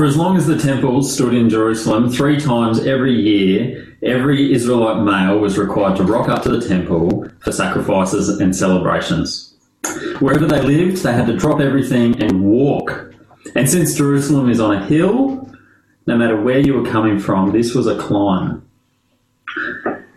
For as long as the temple stood in Jerusalem, three times every year, every Israelite male was required to rock up to the temple for sacrifices and celebrations. Wherever they lived, they had to drop everything and walk. And since Jerusalem is on a hill, no matter where you were coming from, this was a climb.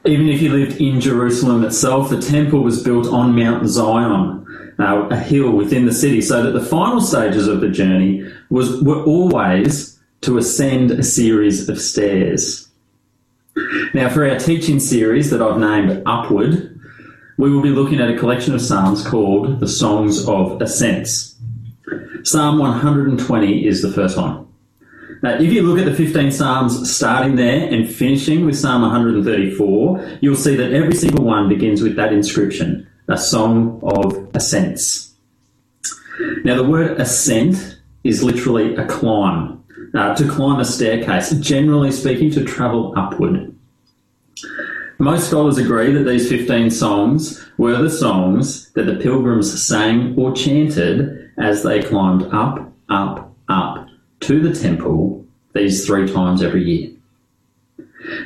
Even if you lived in Jerusalem itself, the temple was built on Mount Zion, uh, a hill within the city, so that the final stages of the journey was were always to ascend a series of stairs. Now, for our teaching series that I've named Upward, we will be looking at a collection of psalms called the Songs of Ascents. Psalm 120 is the first one. Now, if you look at the 15 Psalms starting there and finishing with Psalm 134, you'll see that every single one begins with that inscription, a song of ascents. Now, the word ascent is literally a climb, uh, to climb a staircase, generally speaking, to travel upward. Most scholars agree that these 15 songs were the songs that the pilgrims sang or chanted as they climbed up, up, up to the temple these three times every year.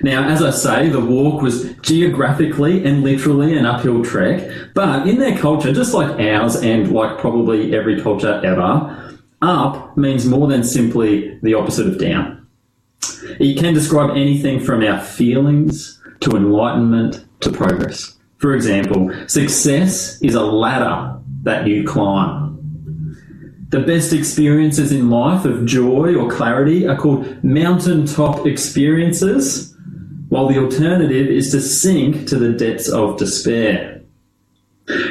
Now, as I say, the walk was geographically and literally an uphill trek, but in their culture, just like ours and like probably every culture ever, up means more than simply the opposite of down. It can describe anything from our feelings to enlightenment to progress. For example, success is a ladder that you climb. The best experiences in life of joy or clarity are called mountaintop experiences, while the alternative is to sink to the depths of despair.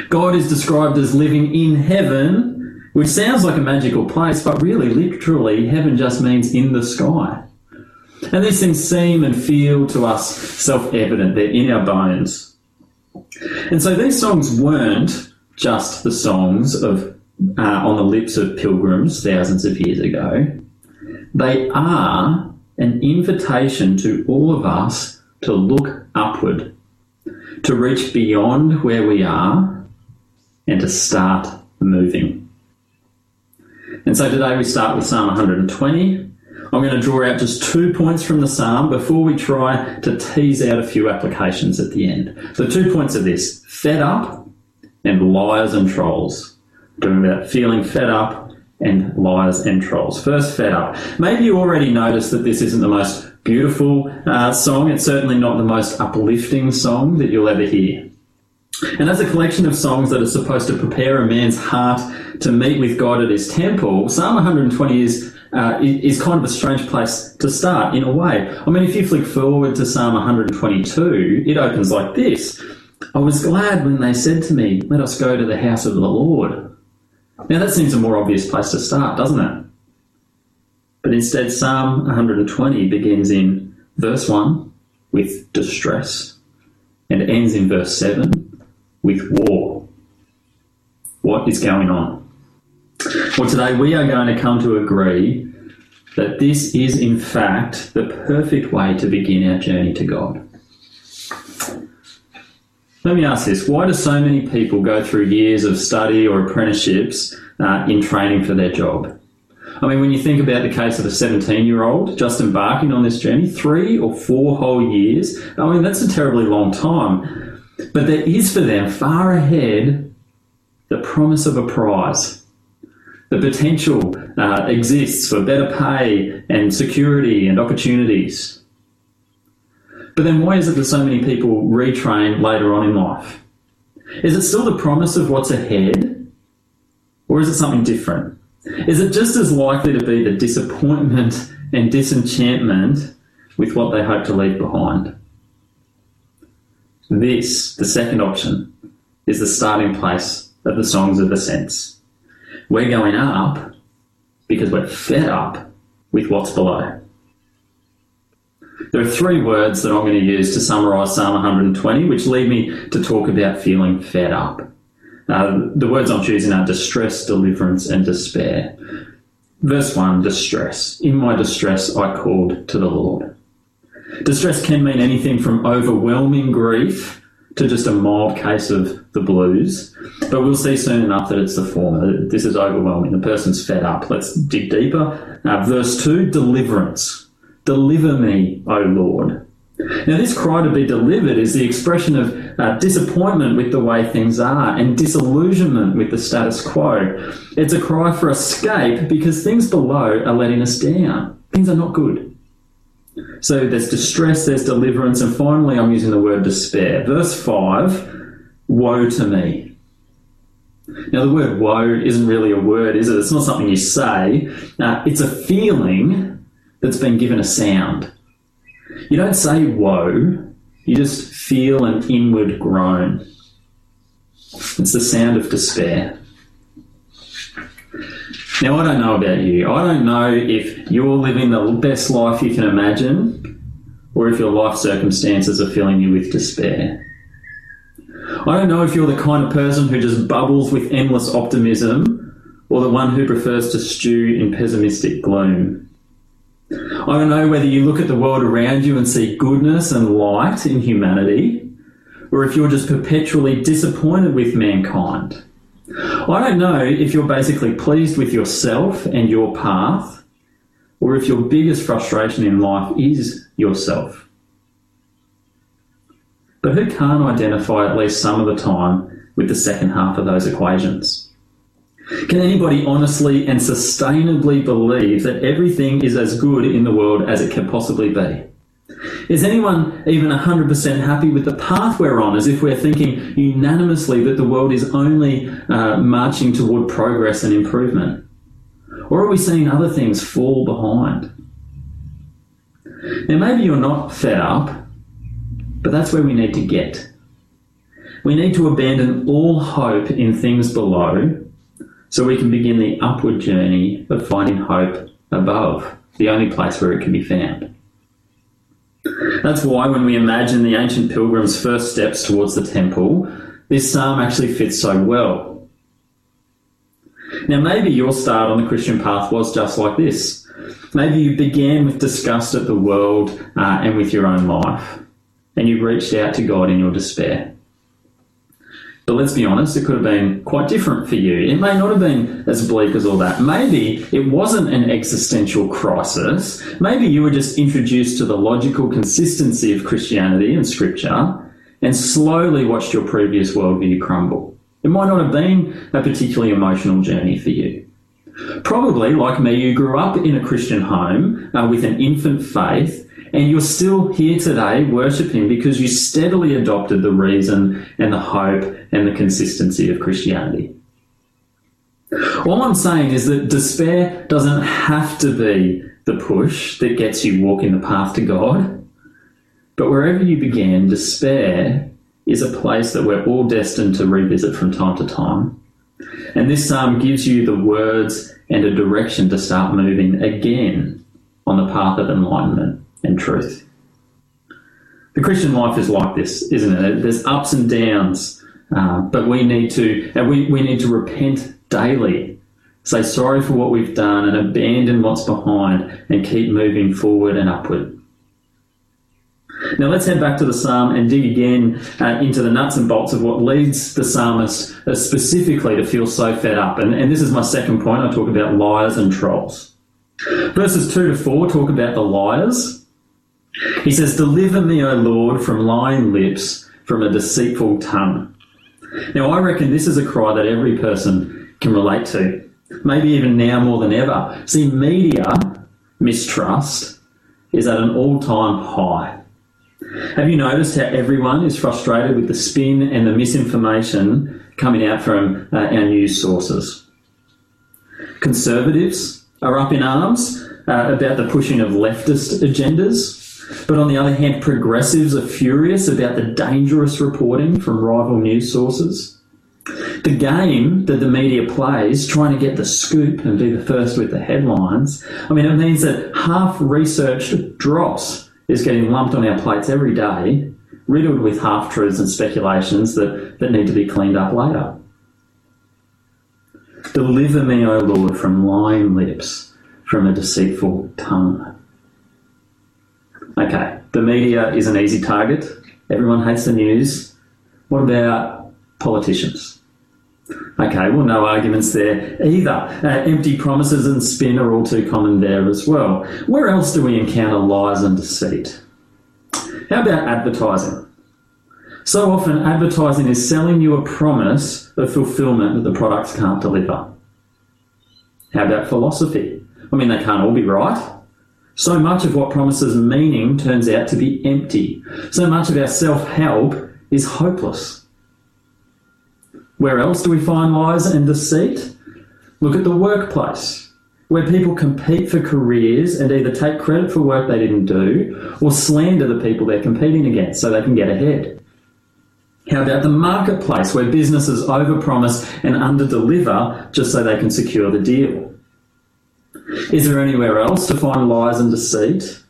God is described as living in heaven, which sounds like a magical place, but really, literally, heaven just means in the sky. And these things seem and feel to us self evident, they're in our bones. And so these songs weren't just the songs of uh, on the lips of pilgrims thousands of years ago, they are an invitation to all of us to look upward, to reach beyond where we are, and to start moving. And so today we start with Psalm 120. I'm going to draw out just two points from the psalm before we try to tease out a few applications at the end. The two points are this fed up and liars and trolls about feeling fed up and liars and trolls. First, fed up. Maybe you already noticed that this isn't the most beautiful uh, song. It's certainly not the most uplifting song that you'll ever hear. And as a collection of songs that are supposed to prepare a man's heart to meet with God at his temple, Psalm 120 is uh, is kind of a strange place to start in a way. I mean, if you flick forward to Psalm 122, it opens like this I was glad when they said to me, Let us go to the house of the Lord. Now that seems a more obvious place to start, doesn't it? But instead, Psalm 120 begins in verse 1 with distress and ends in verse 7 with war. What is going on? Well, today we are going to come to agree that this is, in fact, the perfect way to begin our journey to God. Let me ask this why do so many people go through years of study or apprenticeships uh, in training for their job? I mean, when you think about the case of a 17 year old just embarking on this journey, three or four whole years, I mean, that's a terribly long time. But there is for them far ahead the promise of a prize. The potential uh, exists for better pay and security and opportunities. But then why is it that so many people retrain later on in life? Is it still the promise of what's ahead? Or is it something different? Is it just as likely to be the disappointment and disenchantment with what they hope to leave behind? This, the second option, is the starting place of the songs of ascents. We're going up because we're fed up with what's below. There are three words that I'm going to use to summarise Psalm 120, which lead me to talk about feeling fed up. Uh, the words I'm choosing are distress, deliverance, and despair. Verse 1 Distress. In my distress, I called to the Lord. Distress can mean anything from overwhelming grief to just a mild case of the blues, but we'll see soon enough that it's the former. This is overwhelming. The person's fed up. Let's dig deeper. Uh, verse 2 deliverance. Deliver me, O Lord. Now, this cry to be delivered is the expression of uh, disappointment with the way things are and disillusionment with the status quo. It's a cry for escape because things below are letting us down. Things are not good. So there's distress, there's deliverance, and finally, I'm using the word despair. Verse 5 Woe to me. Now, the word woe isn't really a word, is it? It's not something you say, uh, it's a feeling that's been given a sound. You don't say woe, you just feel an inward groan. It's the sound of despair. Now, I don't know about you. I don't know if you're living the best life you can imagine or if your life circumstances are filling you with despair. I don't know if you're the kind of person who just bubbles with endless optimism or the one who prefers to stew in pessimistic gloom. I don't know whether you look at the world around you and see goodness and light in humanity, or if you're just perpetually disappointed with mankind. I don't know if you're basically pleased with yourself and your path, or if your biggest frustration in life is yourself. But who can't identify at least some of the time with the second half of those equations? Can anybody honestly and sustainably believe that everything is as good in the world as it can possibly be? Is anyone even 100% happy with the path we're on as if we're thinking unanimously that the world is only uh, marching toward progress and improvement? Or are we seeing other things fall behind? Now, maybe you're not fed up, but that's where we need to get. We need to abandon all hope in things below so we can begin the upward journey of finding hope above, the only place where it can be found. That's why when we imagine the ancient pilgrims' first steps towards the temple, this psalm actually fits so well. Now, maybe your start on the Christian path was just like this. Maybe you began with disgust at the world uh, and with your own life, and you reached out to God in your despair. But let's be honest, it could have been quite different for you. It may not have been as bleak as all that. Maybe it wasn't an existential crisis. Maybe you were just introduced to the logical consistency of Christianity and Scripture and slowly watched your previous worldview crumble. It might not have been a particularly emotional journey for you. Probably, like me, you grew up in a Christian home uh, with an infant faith and you're still here today worshipping because you steadily adopted the reason and the hope and the consistency of Christianity. All I'm saying is that despair doesn't have to be the push that gets you walking the path to God. But wherever you began, despair is a place that we're all destined to revisit from time to time. And this psalm gives you the words and a direction to start moving again on the path of enlightenment and truth. The Christian life is like this, isn't it? There's ups and downs, uh, but we need to and we, we need to repent daily, say sorry for what we've done, and abandon what's behind, and keep moving forward and upward. Now let's head back to the psalm and dig again uh, into the nuts and bolts of what leads the psalmist uh, specifically to feel so fed up. And, and this is my second point. I talk about liars and trolls. Verses 2 to 4 talk about the liars. He says, Deliver me, O Lord, from lying lips, from a deceitful tongue. Now, I reckon this is a cry that every person can relate to, maybe even now more than ever. See, media mistrust is at an all time high. Have you noticed how everyone is frustrated with the spin and the misinformation coming out from uh, our news sources? Conservatives are up in arms uh, about the pushing of leftist agendas. But on the other hand, progressives are furious about the dangerous reporting from rival news sources. The game that the media plays, trying to get the scoop and be the first with the headlines, I mean, it means that half researched dross is getting lumped on our plates every day, riddled with half truths and speculations that, that need to be cleaned up later. Deliver me, O Lord, from lying lips, from a deceitful tongue. Okay, the media is an easy target. Everyone hates the news. What about politicians? Okay, well, no arguments there either. Uh, empty promises and spin are all too common there as well. Where else do we encounter lies and deceit? How about advertising? So often, advertising is selling you a promise of fulfillment that the products can't deliver. How about philosophy? I mean, they can't all be right. So much of what promises meaning turns out to be empty. So much of our self help is hopeless. Where else do we find lies and deceit? Look at the workplace, where people compete for careers and either take credit for work they didn't do or slander the people they're competing against so they can get ahead. How about the marketplace, where businesses overpromise and underdeliver just so they can secure the deal? Is there anywhere else to find lies and deceit?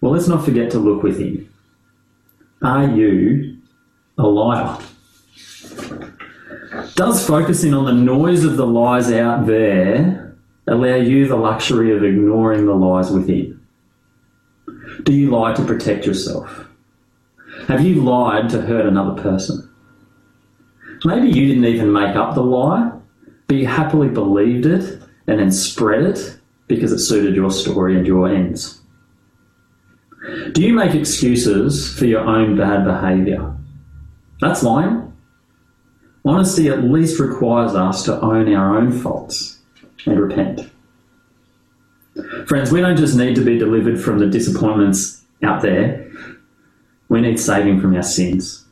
Well, let's not forget to look within. Are you a liar? Does focusing on the noise of the lies out there allow you the luxury of ignoring the lies within? Do you lie to protect yourself? Have you lied to hurt another person? Maybe you didn't even make up the lie, but you happily believed it and then spread it because it suited your story and your ends. Do you make excuses for your own bad behaviour? That's lying. Honesty at least requires us to own our own faults and repent. Friends, we don't just need to be delivered from the disappointments out there, we need saving from our sins.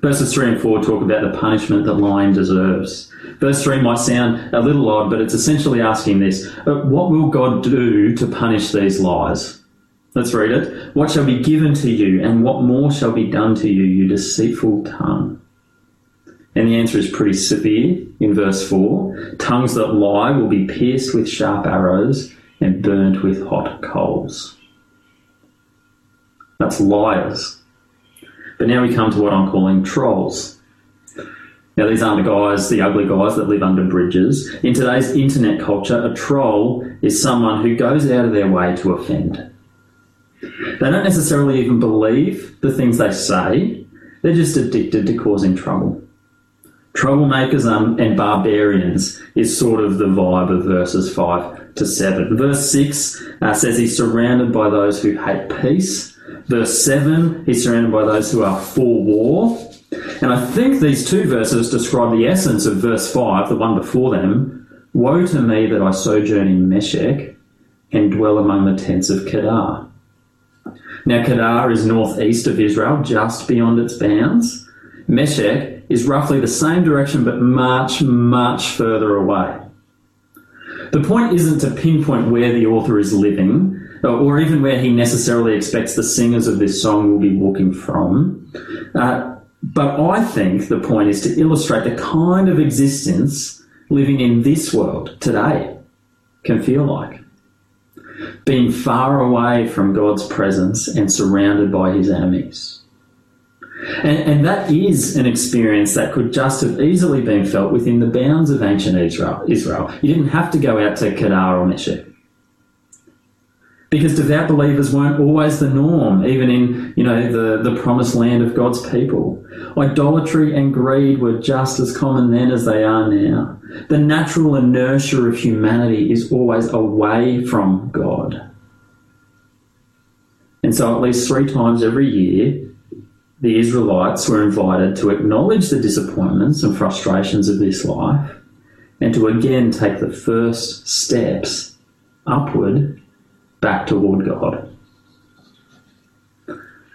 Verses 3 and 4 talk about the punishment that lying deserves. Verse 3 might sound a little odd, but it's essentially asking this uh, What will God do to punish these lies? Let's read it. What shall be given to you, and what more shall be done to you, you deceitful tongue? And the answer is pretty severe in verse 4. Tongues that lie will be pierced with sharp arrows and burnt with hot coals. That's liars. But now we come to what I'm calling trolls. Now, these aren't the guys, the ugly guys that live under bridges. In today's internet culture, a troll is someone who goes out of their way to offend. They don't necessarily even believe the things they say, they're just addicted to causing trouble. Troublemakers and barbarians is sort of the vibe of verses 5 to 7. Verse 6 uh, says he's surrounded by those who hate peace Verse 7, he's surrounded by those who are for war. And I think these two verses describe the essence of verse 5, the one before them. Woe to me that I sojourn in Meshech and dwell among the tents of Kedar. Now, Kedar is northeast of Israel, just beyond its bounds. Meshech is roughly the same direction, but much, much further away. The point isn't to pinpoint where the author is living, or even where he necessarily expects the singers of this song will be walking from. Uh, but I think the point is to illustrate the kind of existence living in this world today can feel like. Being far away from God's presence and surrounded by his enemies. And, and, that is an experience that could just have easily been felt within the bounds of ancient Israel. Israel. You didn't have to go out to Kedar or Meshech because devout believers weren't always the norm, even in you know the, the promised land of God's people. Idolatry and greed were just as common then as they are now. The natural inertia of humanity is always away from God. And so, at least three times every year, the Israelites were invited to acknowledge the disappointments and frustrations of this life and to again take the first steps upward back toward God.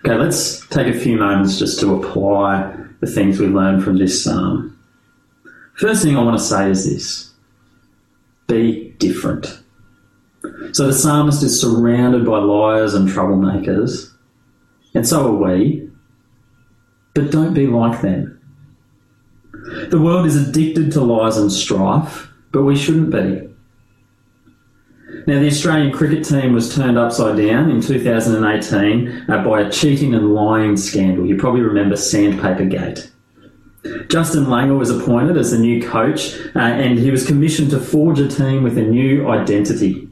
Okay, let's take a few moments just to apply the things we learn from this psalm. First thing I want to say is this be different. So the psalmist is surrounded by liars and troublemakers, and so are we, but don't be like them. The world is addicted to lies and strife, but we shouldn't be. Now, the Australian cricket team was turned upside down in 2018 uh, by a cheating and lying scandal. You probably remember Sandpaper Gate. Justin Langer was appointed as the new coach, uh, and he was commissioned to forge a team with a new identity.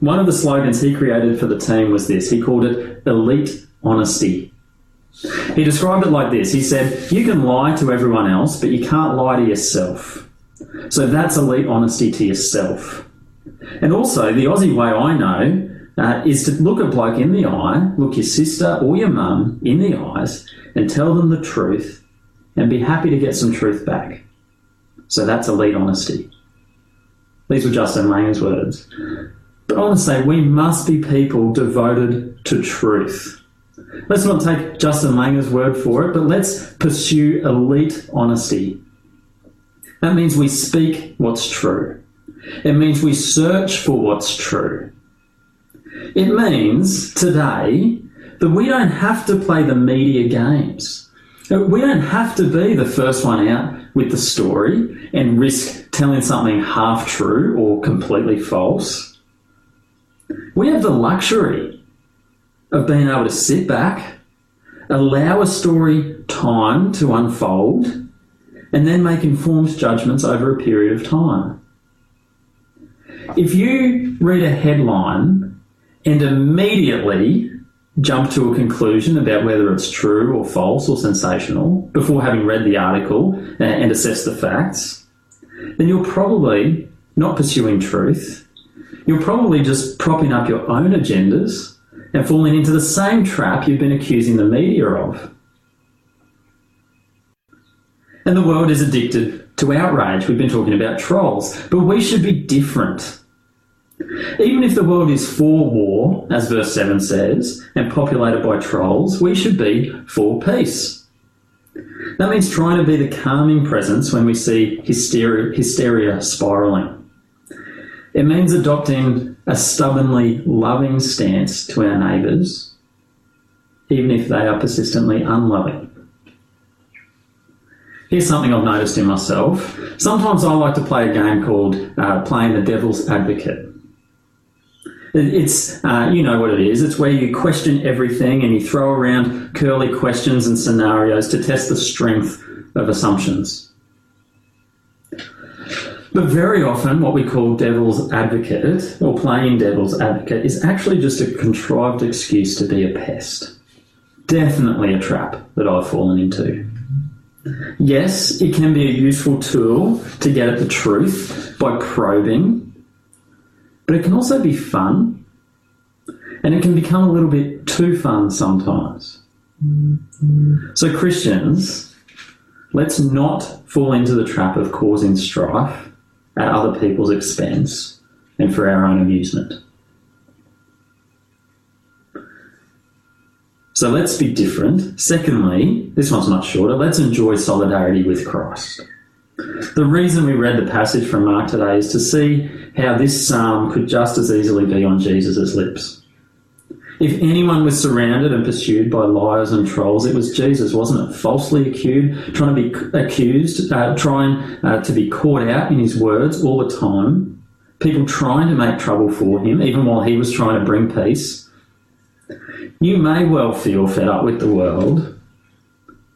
One of the slogans he created for the team was this he called it Elite honesty. He described it like this He said, You can lie to everyone else, but you can't lie to yourself. So that's elite honesty to yourself. And also, the Aussie way I know uh, is to look a bloke in the eye, look your sister or your mum in the eyes, and tell them the truth, and be happy to get some truth back. So that's elite honesty. These were Justin Langer's words. But I want to say we must be people devoted to truth. Let's not take Justin Langer's word for it, but let's pursue elite honesty. That means we speak what's true. It means we search for what's true. It means today that we don't have to play the media games. We don't have to be the first one out with the story and risk telling something half true or completely false. We have the luxury of being able to sit back, allow a story time to unfold, and then make informed judgments over a period of time. If you read a headline and immediately jump to a conclusion about whether it's true or false or sensational before having read the article and assessed the facts, then you're probably not pursuing truth. You're probably just propping up your own agendas and falling into the same trap you've been accusing the media of. And the world is addicted to outrage. We've been talking about trolls, but we should be different. Even if the world is for war, as verse 7 says, and populated by trolls, we should be for peace. That means trying to be the calming presence when we see hysteria, hysteria spiralling. It means adopting a stubbornly loving stance to our neighbours, even if they are persistently unloving. Here's something I've noticed in myself. Sometimes I like to play a game called uh, playing the devil's advocate. It's, uh, you know what it is. It's where you question everything and you throw around curly questions and scenarios to test the strength of assumptions. But very often, what we call devil's advocate or playing devil's advocate is actually just a contrived excuse to be a pest. Definitely a trap that I've fallen into. Yes, it can be a useful tool to get at the truth by probing but it can also be fun, and it can become a little bit too fun sometimes. So, Christians, let's not fall into the trap of causing strife at other people's expense and for our own amusement. So let's be different. Secondly, this one's much shorter, let's enjoy solidarity with Christ. The reason we read the passage from Mark today is to see how this psalm could just as easily be on Jesus' lips. If anyone was surrounded and pursued by liars and trolls, it was Jesus, wasn't it? Falsely accused, trying to be accused, uh, trying uh, to be caught out in his words all the time. People trying to make trouble for him, even while he was trying to bring peace. You may well feel fed up with the world,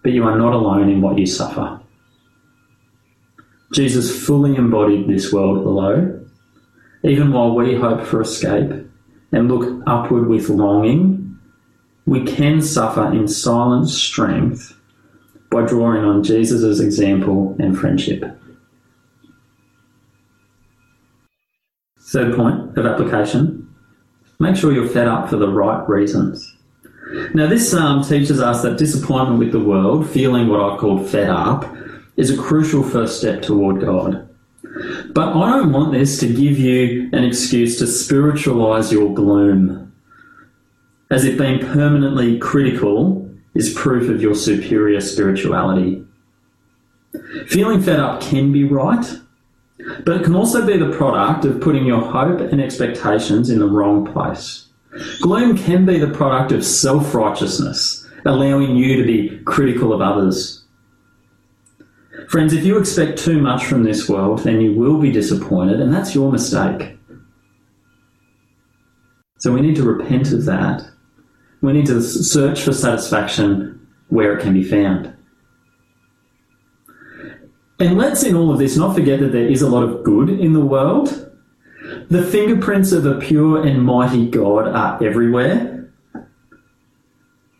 but you are not alone in what you suffer. Jesus fully embodied this world below, even while we hope for escape and look upward with longing, we can suffer in silent strength by drawing on Jesus' example and friendship. Third point of application make sure you're fed up for the right reasons. Now, this psalm teaches us that disappointment with the world, feeling what I've called fed up, is a crucial first step toward God. But I don't want this to give you an excuse to spiritualize your gloom, as if being permanently critical is proof of your superior spirituality. Feeling fed up can be right, but it can also be the product of putting your hope and expectations in the wrong place. Gloom can be the product of self righteousness, allowing you to be critical of others Friends, if you expect too much from this world, then you will be disappointed, and that's your mistake. So we need to repent of that. We need to search for satisfaction where it can be found. And let's, in all of this, not forget that there is a lot of good in the world. The fingerprints of a pure and mighty God are everywhere.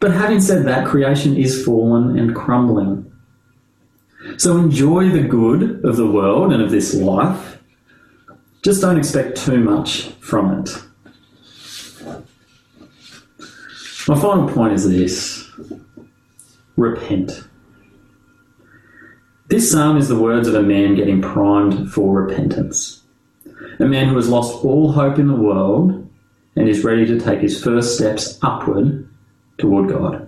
But having said that, creation is fallen and crumbling. So enjoy the good of the world and of this life. Just don't expect too much from it. My final point is this repent. This psalm is the words of a man getting primed for repentance. A man who has lost all hope in the world and is ready to take his first steps upward toward God.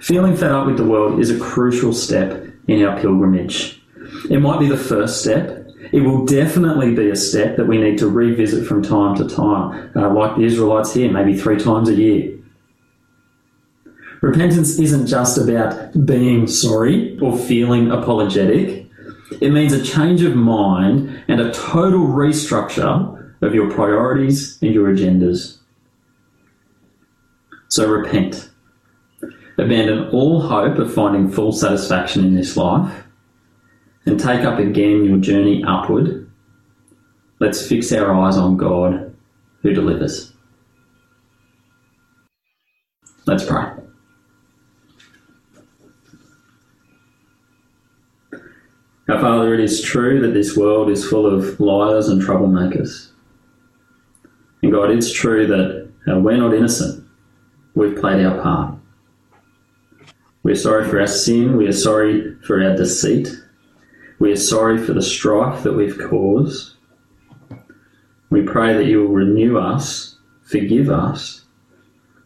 Feeling fed up with the world is a crucial step in our pilgrimage. It might be the first step. It will definitely be a step that we need to revisit from time to time, uh, like the Israelites here, maybe three times a year. Repentance isn't just about being sorry or feeling apologetic. It means a change of mind and a total restructure of your priorities and your agendas. So repent. Abandon all hope of finding full satisfaction in this life and take up again your journey upward. Let's fix our eyes on God who delivers. Let's pray. Our Father, it is true that this world is full of liars and troublemakers. And God, it's true that uh, we're not innocent. We've played our part. We're sorry for our sin. We are sorry for our deceit. We are sorry for the strife that we've caused. We pray that you will renew us, forgive us,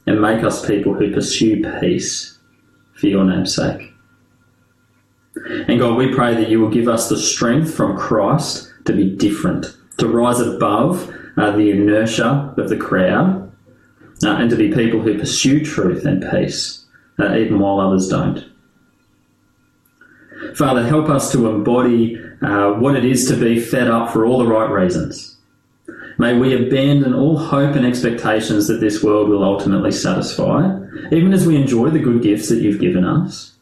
and make us people who pursue peace for your name's sake. And God, we pray that you will give us the strength from Christ to be different, to rise above uh, the inertia of the crowd, uh, and to be people who pursue truth and peace uh, even while others don't. Father, help us to embody uh, what it is to be fed up for all the right reasons. May we abandon all hope and expectations that this world will ultimately satisfy, even as we enjoy the good gifts that you've given us.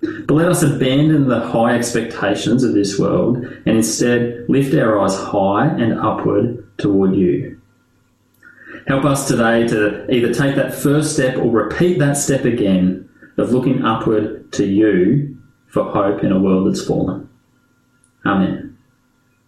But let us abandon the high expectations of this world and instead lift our eyes high and upward toward you. Help us today to either take that first step or repeat that step again of looking upward to you for hope in a world that's fallen. Amen.